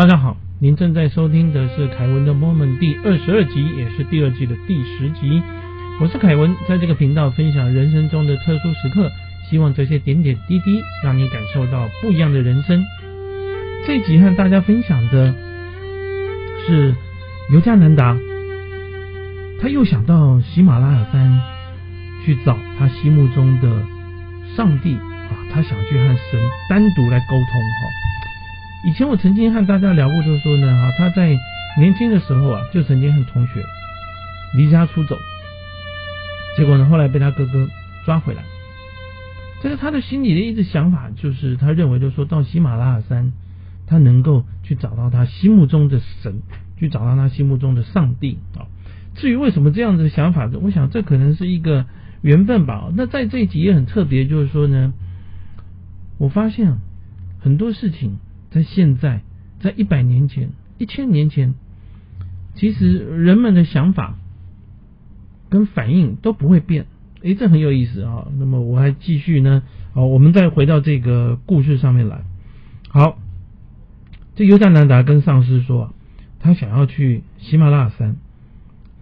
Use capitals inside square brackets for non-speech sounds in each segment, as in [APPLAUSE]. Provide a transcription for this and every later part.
大家好，您正在收听的是凯文的 Moment 第二十二集，也是第二季的第十集。我是凯文，在这个频道分享人生中的特殊时刻，希望这些点点滴滴让你感受到不一样的人生。这集和大家分享的是尤加南达，他又想到喜马拉雅山去找他心目中的上帝啊，他想去和神单独来沟通哈。以前我曾经和大家聊过，就是说呢，哈，他在年轻的时候啊，就曾经和同学离家出走，结果呢，后来被他哥哥抓回来。这个他的心里的一直想法，就是他认为，就是说到喜马拉雅山，他能够去找到他心目中的神，去找到他心目中的上帝啊。至于为什么这样子的想法，我想这可能是一个缘分吧。那在这一集也很特别，就是说呢，我发现很多事情。在现在，在一百年前、一千年前，其实人们的想法跟反应都不会变。诶，这很有意思啊。那么我还继续呢，好，我们再回到这个故事上面来。好，这尤加南达跟上司说，他想要去喜马拉雅山。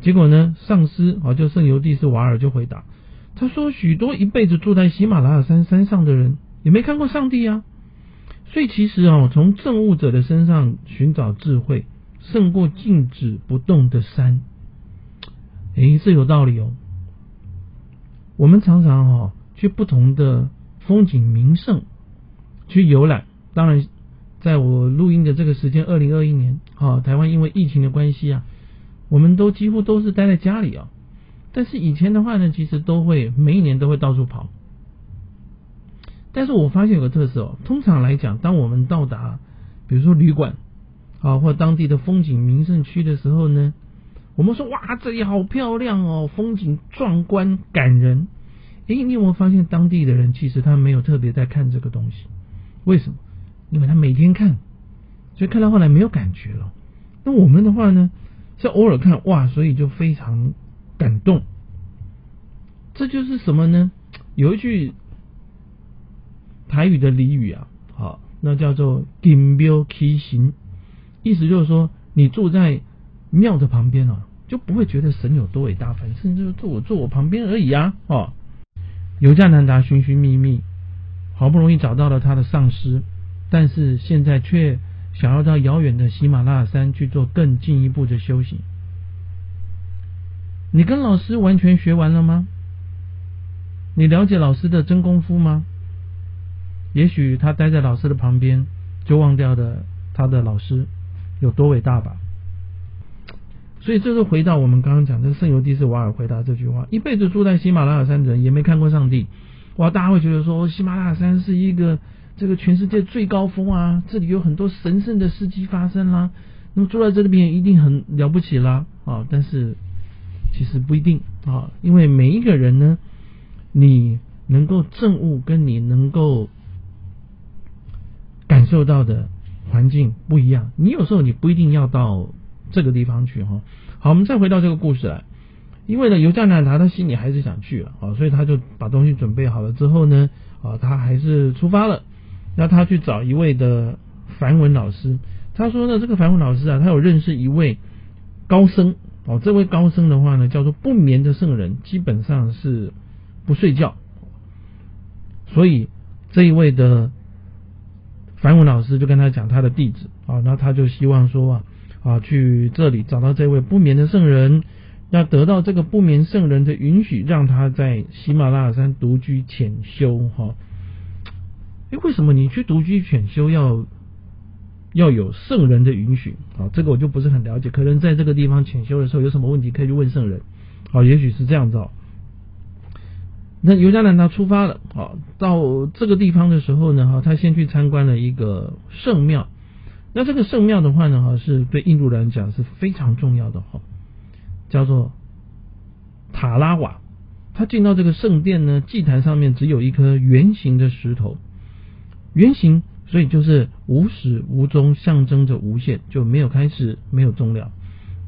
结果呢，上司啊，就圣尤蒂斯瓦尔就回答，他说：许多一辈子住在喜马拉雅山山上的人，也没看过上帝啊。所以其实啊，从证悟者的身上寻找智慧，胜过静止不动的山。诶，这有道理哦。我们常常哈去不同的风景名胜去游览。当然，在我录音的这个时间，二零二一年啊，台湾因为疫情的关系啊，我们都几乎都是待在家里啊。但是以前的话呢，其实都会每一年都会到处跑。但是我发现有个特色哦，通常来讲，当我们到达，比如说旅馆啊，或当地的风景名胜区的时候呢，我们说哇，这里好漂亮哦，风景壮观感人。诶，你有没有发现当地的人其实他没有特别在看这个东西？为什么？因为他每天看，所以看到后来没有感觉了。那我们的话呢，是偶尔看哇，所以就非常感动。这就是什么呢？有一句。台语的俚语啊，好，那叫做“顶庙起行”，意思就是说，你住在庙的旁边啊，就不会觉得神有多伟大，反正就坐我坐我旁边而已啊。哦，尤加南达寻寻觅觅，好不容易找到了他的上师，但是现在却想要到遥远的喜马拉雅山去做更进一步的修行。你跟老师完全学完了吗？你了解老师的真功夫吗？也许他待在老师的旁边，就忘掉了他的老师有多伟大吧。所以，这就回到我们刚刚讲的圣尤蒂斯瓦尔回答这句话：一辈子住在喜马拉雅山的人，也没看过上帝。哇，大家会觉得说，喜马拉雅山是一个这个全世界最高峰啊，这里有很多神圣的事迹发生啦。那么住在这里边一定很了不起啦啊！但是其实不一定啊，因为每一个人呢，你能够证悟，跟你能够。受到的环境不一样，你有时候你不一定要到这个地方去哈。好，我们再回到这个故事来，因为呢，尤加南达他心里还是想去了啊，所以他就把东西准备好了之后呢，啊，他还是出发了。那他去找一位的梵文老师，他说呢，这个梵文老师啊，他有认识一位高僧哦，这位高僧的话呢，叫做不眠的圣人，基本上是不睡觉，所以这一位的。梵文老师就跟他讲他的地址啊，那他就希望说啊啊去这里找到这位不眠的圣人，要得到这个不眠圣人的允许，让他在喜马拉雅山独居潜修哈。哎，为什么你去独居潜修要要有圣人的允许啊？这个我就不是很了解，可能在这个地方潜修的时候有什么问题可以去问圣人，啊，也许是这样子哦。那尤加南他出发了，啊，到这个地方的时候呢，哈，他先去参观了一个圣庙。那这个圣庙的话呢，哈，是对印度人讲是非常重要的，哈，叫做塔拉瓦。他进到这个圣殿呢，祭坛上面只有一颗圆形的石头，圆形，所以就是无始无终，象征着无限，就没有开始，没有终了。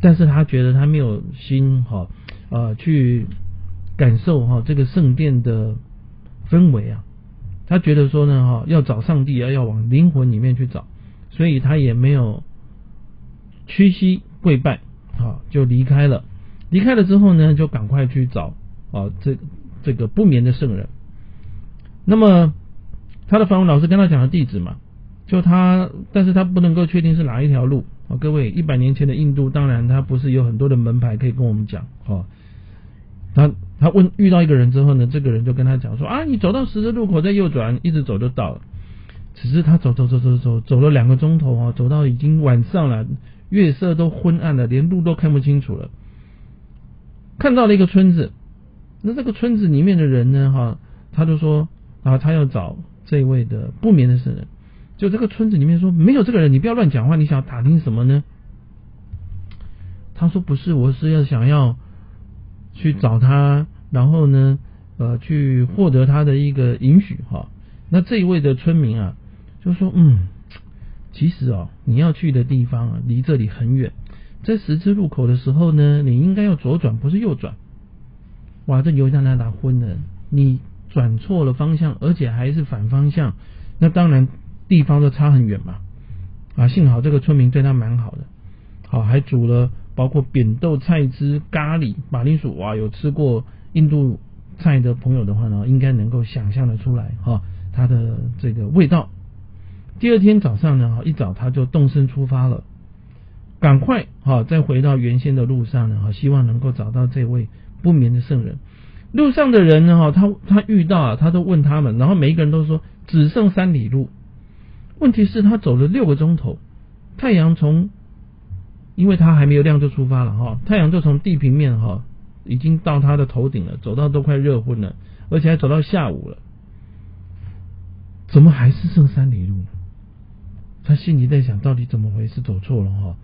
但是他觉得他没有心，哈，呃，去。感受哈这个圣殿的氛围啊，他觉得说呢哈要找上帝啊要往灵魂里面去找，所以他也没有屈膝跪拜，啊，就离开了。离开了之后呢，就赶快去找啊这这个不眠的圣人。那么他的梵文老师跟他讲的地址嘛，就他，但是他不能够确定是哪一条路啊。各位，一百年前的印度，当然他不是有很多的门牌可以跟我们讲啊。他他问遇到一个人之后呢，这个人就跟他讲说啊，你走到十字路口再右转，一直走就到了。只是他走走走走走走了两个钟头啊，走到已经晚上了，月色都昏暗了，连路都看不清楚了。看到了一个村子，那这个村子里面的人呢，哈，他就说啊，他要找这位的不眠的圣人。就这个村子里面说没有这个人，你不要乱讲话，你想打听什么呢？他说不是，我是要想要去找他，然后呢，呃，去获得他的一个允许哈。那这一位的村民啊。就说嗯，其实哦，你要去的地方啊，离这里很远。在十字路口的时候呢，你应该要左转，不是右转。哇，这油加拿大昏了，你转错了方向，而且还是反方向。那当然地方都差很远嘛。啊，幸好这个村民对他蛮好的，好还煮了包括扁豆菜汁、咖喱、马铃薯。哇，有吃过印度菜的朋友的话呢，应该能够想象的出来哈，它的这个味道。第二天早上呢，哈，一早他就动身出发了，赶快哈，再回到原先的路上呢，哈，希望能够找到这位不眠的圣人。路上的人呢，哈，他他遇到啊，他都问他们，然后每一个人都说只剩三里路。问题是，他走了六个钟头，太阳从，因为他还没有亮就出发了哈，太阳就从地平面哈，已经到他的头顶了，走到都快热昏了，而且还走到下午了，怎么还是剩三里路？他心里在想，到底怎么回事？走错了哈。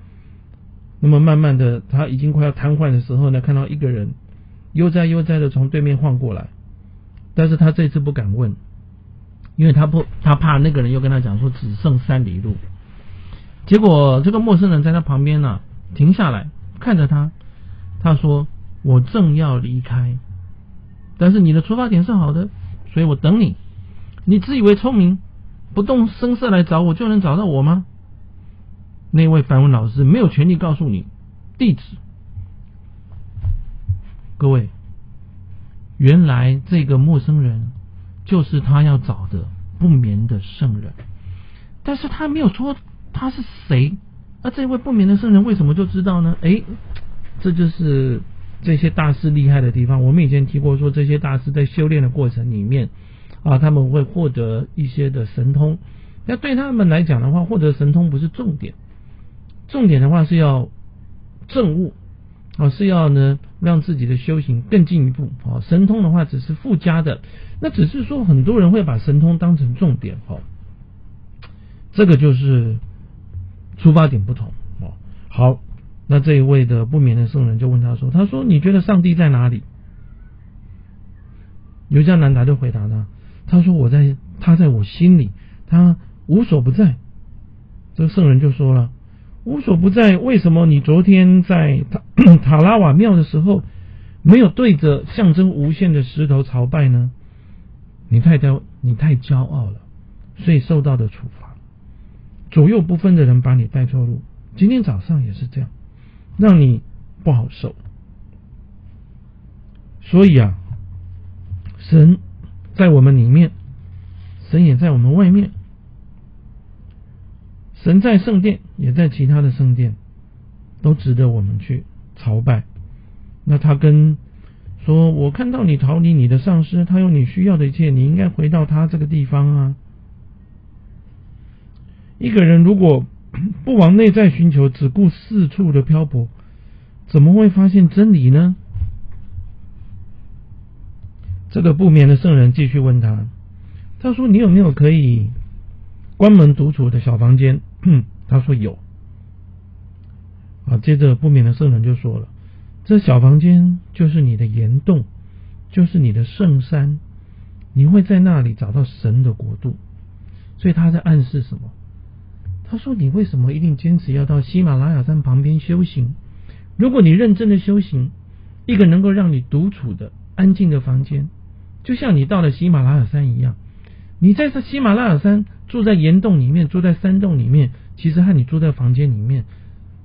那么慢慢的，他已经快要瘫痪的时候呢，看到一个人悠哉悠哉的从对面晃过来，但是他这次不敢问，因为他不，他怕那个人又跟他讲说只剩三里路。结果这个陌生人在他旁边呢，停下来看着他，他说：“我正要离开，但是你的出发点是好的，所以我等你。你自以为聪明。”不动声色来找我就能找到我吗？那位梵文老师没有权利告诉你地址。各位，原来这个陌生人就是他要找的不眠的圣人，但是他没有说他是谁。而这位不眠的圣人为什么就知道呢？哎，这就是这些大师厉害的地方。我们以前提过，说这些大师在修炼的过程里面。啊，他们会获得一些的神通。那对他们来讲的话，获得神通不是重点，重点的话是要证悟啊，是要呢让自己的修行更进一步啊。神通的话只是附加的，那只是说很多人会把神通当成重点哈。这个就是出发点不同哦。好，那这一位的不眠的圣人就问他说：“他说你觉得上帝在哪里？”尤加南达就回答他。他说：“我在，他在我心里，他无所不在。”这个圣人就说了：“无所不在，为什么你昨天在塔 [COUGHS] 塔拉瓦庙的时候，没有对着象征无限的石头朝拜呢？你太骄，你太骄傲了，所以受到的处罚。左右不分的人把你带错路，今天早上也是这样，让你不好受。所以啊，神。”在我们里面，神也在我们外面。神在圣殿，也在其他的圣殿，都值得我们去朝拜。那他跟说：“我看到你逃离你的上司，他有你需要的一切，你应该回到他这个地方啊。”一个人如果不往内在寻求，只顾四处的漂泊，怎么会发现真理呢？这个不眠的圣人继续问他：“他说你有没有可以关门独处的小房间？”他说有。啊，接着不眠的圣人就说了：“这小房间就是你的岩洞，就是你的圣山，你会在那里找到神的国度。”所以他在暗示什么？他说：“你为什么一定坚持要到喜马拉雅山旁边修行？如果你认真的修行，一个能够让你独处的安静的房间。”就像你到了喜马拉雅山一样，你在这喜马拉雅山住在岩洞里面，住在山洞里面，其实和你住在房间里面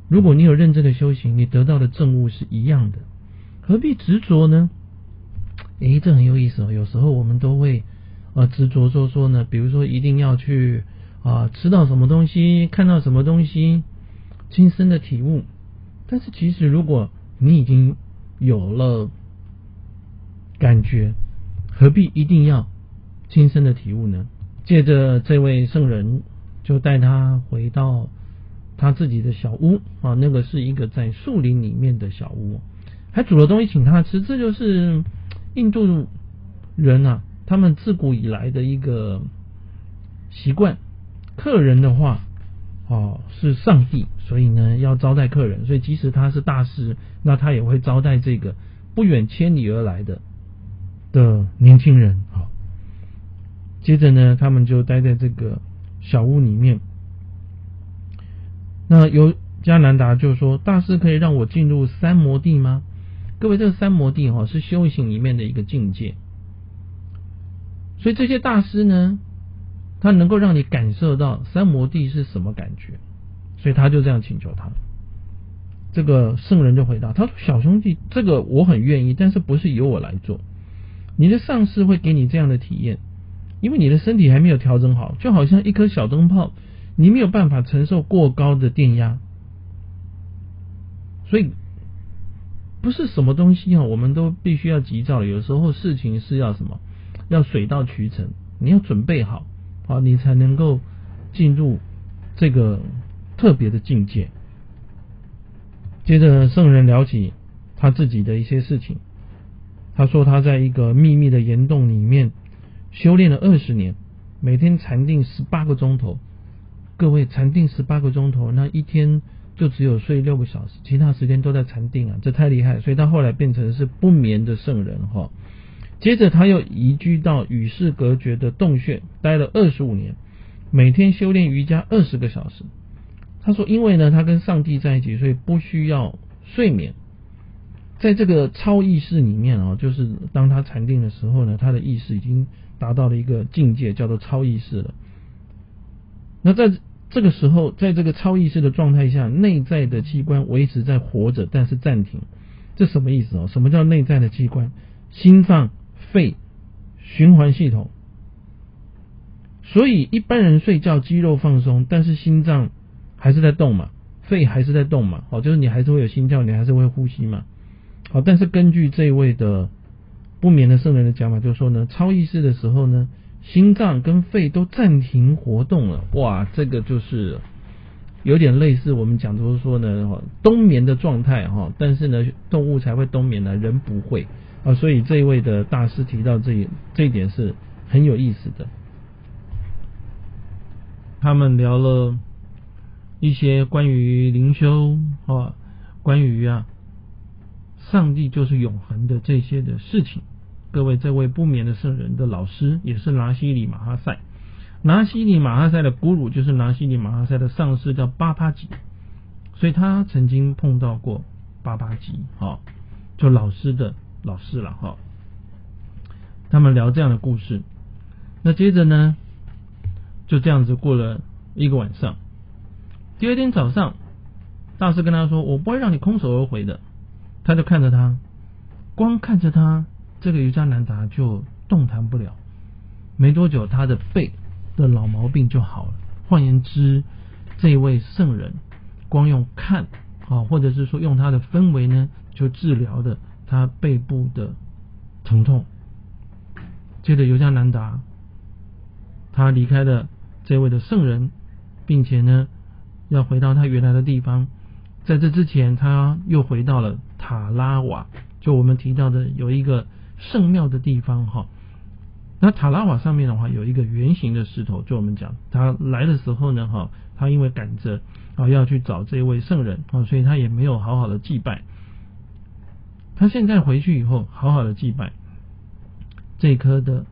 如果你有认真的修行，你得到的证悟是一样的，何必执着呢？诶，这很有意思哦。有时候我们都会呃执着说说呢，比如说一定要去啊吃到什么东西，看到什么东西，亲身的体悟。但是其实如果你已经有了感觉，何必一定要亲身的体悟呢？借着这位圣人，就带他回到他自己的小屋啊，那个是一个在树林里面的小屋，还煮了东西请他吃，这就是。印度人啊，他们自古以来的一个习惯，客人的话哦是上帝，所以呢要招待客人，所以即使他是大师，那他也会招待这个不远千里而来的的年轻人。好，接着呢，他们就待在这个小屋里面。那由加南达就说：“大师可以让我进入三摩地吗？”各位，这个三摩地哈是修行里面的一个境界，所以这些大师呢，他能够让你感受到三摩地是什么感觉，所以他就这样请求他。这个圣人就回答他说：“小兄弟，这个我很愿意，但是不是由我来做。你的上司会给你这样的体验，因为你的身体还没有调整好，就好像一颗小灯泡，你没有办法承受过高的电压，所以。”不是什么东西啊，我们都必须要急躁。有时候事情是要什么，要水到渠成，你要准备好啊，你才能够进入这个特别的境界。接着圣人聊起他自己的一些事情，他说他在一个秘密的岩洞里面修炼了二十年，每天禅定十八个钟头。各位禅定十八个钟头，那一天。就只有睡六个小时，其他时间都在禅定啊，这太厉害，所以他后来变成是不眠的圣人哈。接着他又移居到与世隔绝的洞穴，待了二十五年，每天修炼瑜伽二十个小时。他说，因为呢，他跟上帝在一起，所以不需要睡眠。在这个超意识里面啊，就是当他禅定的时候呢，他的意识已经达到了一个境界，叫做超意识了。那在这个时候，在这个超意识的状态下，内在的器官维持在活着，但是暂停。这什么意思哦？什么叫内在的器官？心脏、肺、循环系统。所以一般人睡觉肌肉放松，但是心脏还是在动嘛，肺还是在动嘛。好，就是你还是会有心跳，你还是会呼吸嘛。好，但是根据这位的不眠的圣人的讲法，就是说呢，超意识的时候呢。心脏跟肺都暂停活动了，哇，这个就是有点类似我们讲，就是说呢，冬眠的状态哈，但是呢，动物才会冬眠呢，人不会啊，所以这一位的大师提到这这一点是很有意思的。他们聊了一些关于灵修啊，关于啊，上帝就是永恒的这些的事情。各位，这位不眠的圣人的老师也是拿西里马哈塞。拿西里马哈塞的古鲁就是拿西里马哈塞的上司，叫巴巴吉，所以他曾经碰到过巴巴吉，哈，就老师的老师了，哈。他们聊这样的故事，那接着呢，就这样子过了一个晚上。第二天早上，大师跟他说：“我不会让你空手而回的。”他就看着他，光看着他。这个瑜伽难达就动弹不了，没多久他的背的老毛病就好了。换言之，这位圣人光用看啊，或者是说用他的氛围呢，就治疗的他背部的疼痛。接着尤加南达他离开了这位的圣人，并且呢要回到他原来的地方。在这之前，他又回到了塔拉瓦，就我们提到的有一个。圣庙的地方哈，那塔拉瓦上面的话有一个圆形的石头，就我们讲他来的时候呢哈，他因为赶着啊要去找这位圣人啊，所以他也没有好好的祭拜。他现在回去以后，好好的祭拜这颗的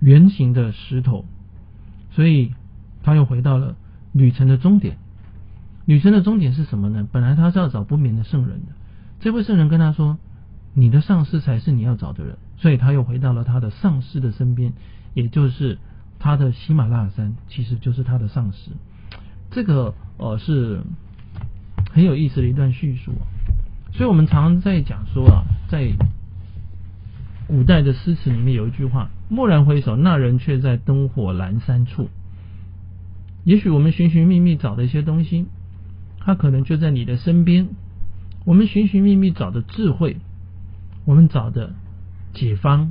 圆形的石头，所以他又回到了旅程的终点。旅程的终点是什么呢？本来他是要找不眠的圣人的，这位圣人跟他说。你的上司才是你要找的人，所以他又回到了他的上司的身边，也就是他的喜马拉雅山，其实就是他的上司。这个呃是很有意思的一段叙述。所以我们常常在讲说啊，在古代的诗词里面有一句话：“蓦然回首，那人却在灯火阑珊处。”也许我们寻寻觅觅找的一些东西，它可能就在你的身边。我们寻寻觅觅找的智慧，我们找的解方，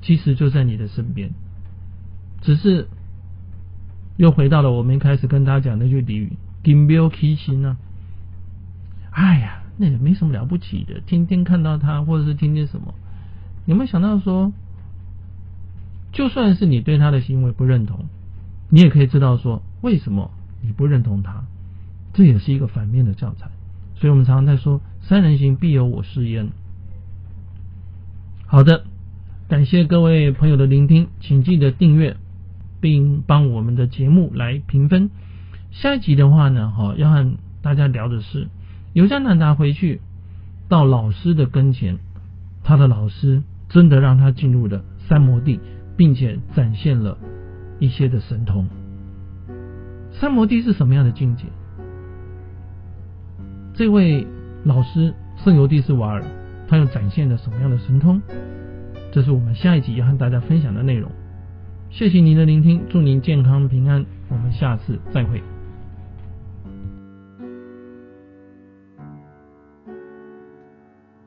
其实就在你的身边。只是又回到了我们一开始跟大家讲那句俚语：“金标提心啊。”哎呀，那也没什么了不起的，天天看到他，或者是天天什么？有没有想到说，就算是你对他的行为不认同，你也可以知道说，为什么你不认同他？这也是一个反面的教材。所以我们常常在说“三人行，必有我师焉”。好的，感谢各位朋友的聆听，请记得订阅，并帮我们的节目来评分。下一集的话呢，哈，要和大家聊的是。尤加南达回去到老师的跟前，他的老师真的让他进入了三摩地，并且展现了一些的神通。三摩地是什么样的境界？这位老师圣尤蒂斯瓦尔，他又展现了什么样的神通？这是我们下一集要和大家分享的内容。谢谢您的聆听，祝您健康平安，我们下次再会。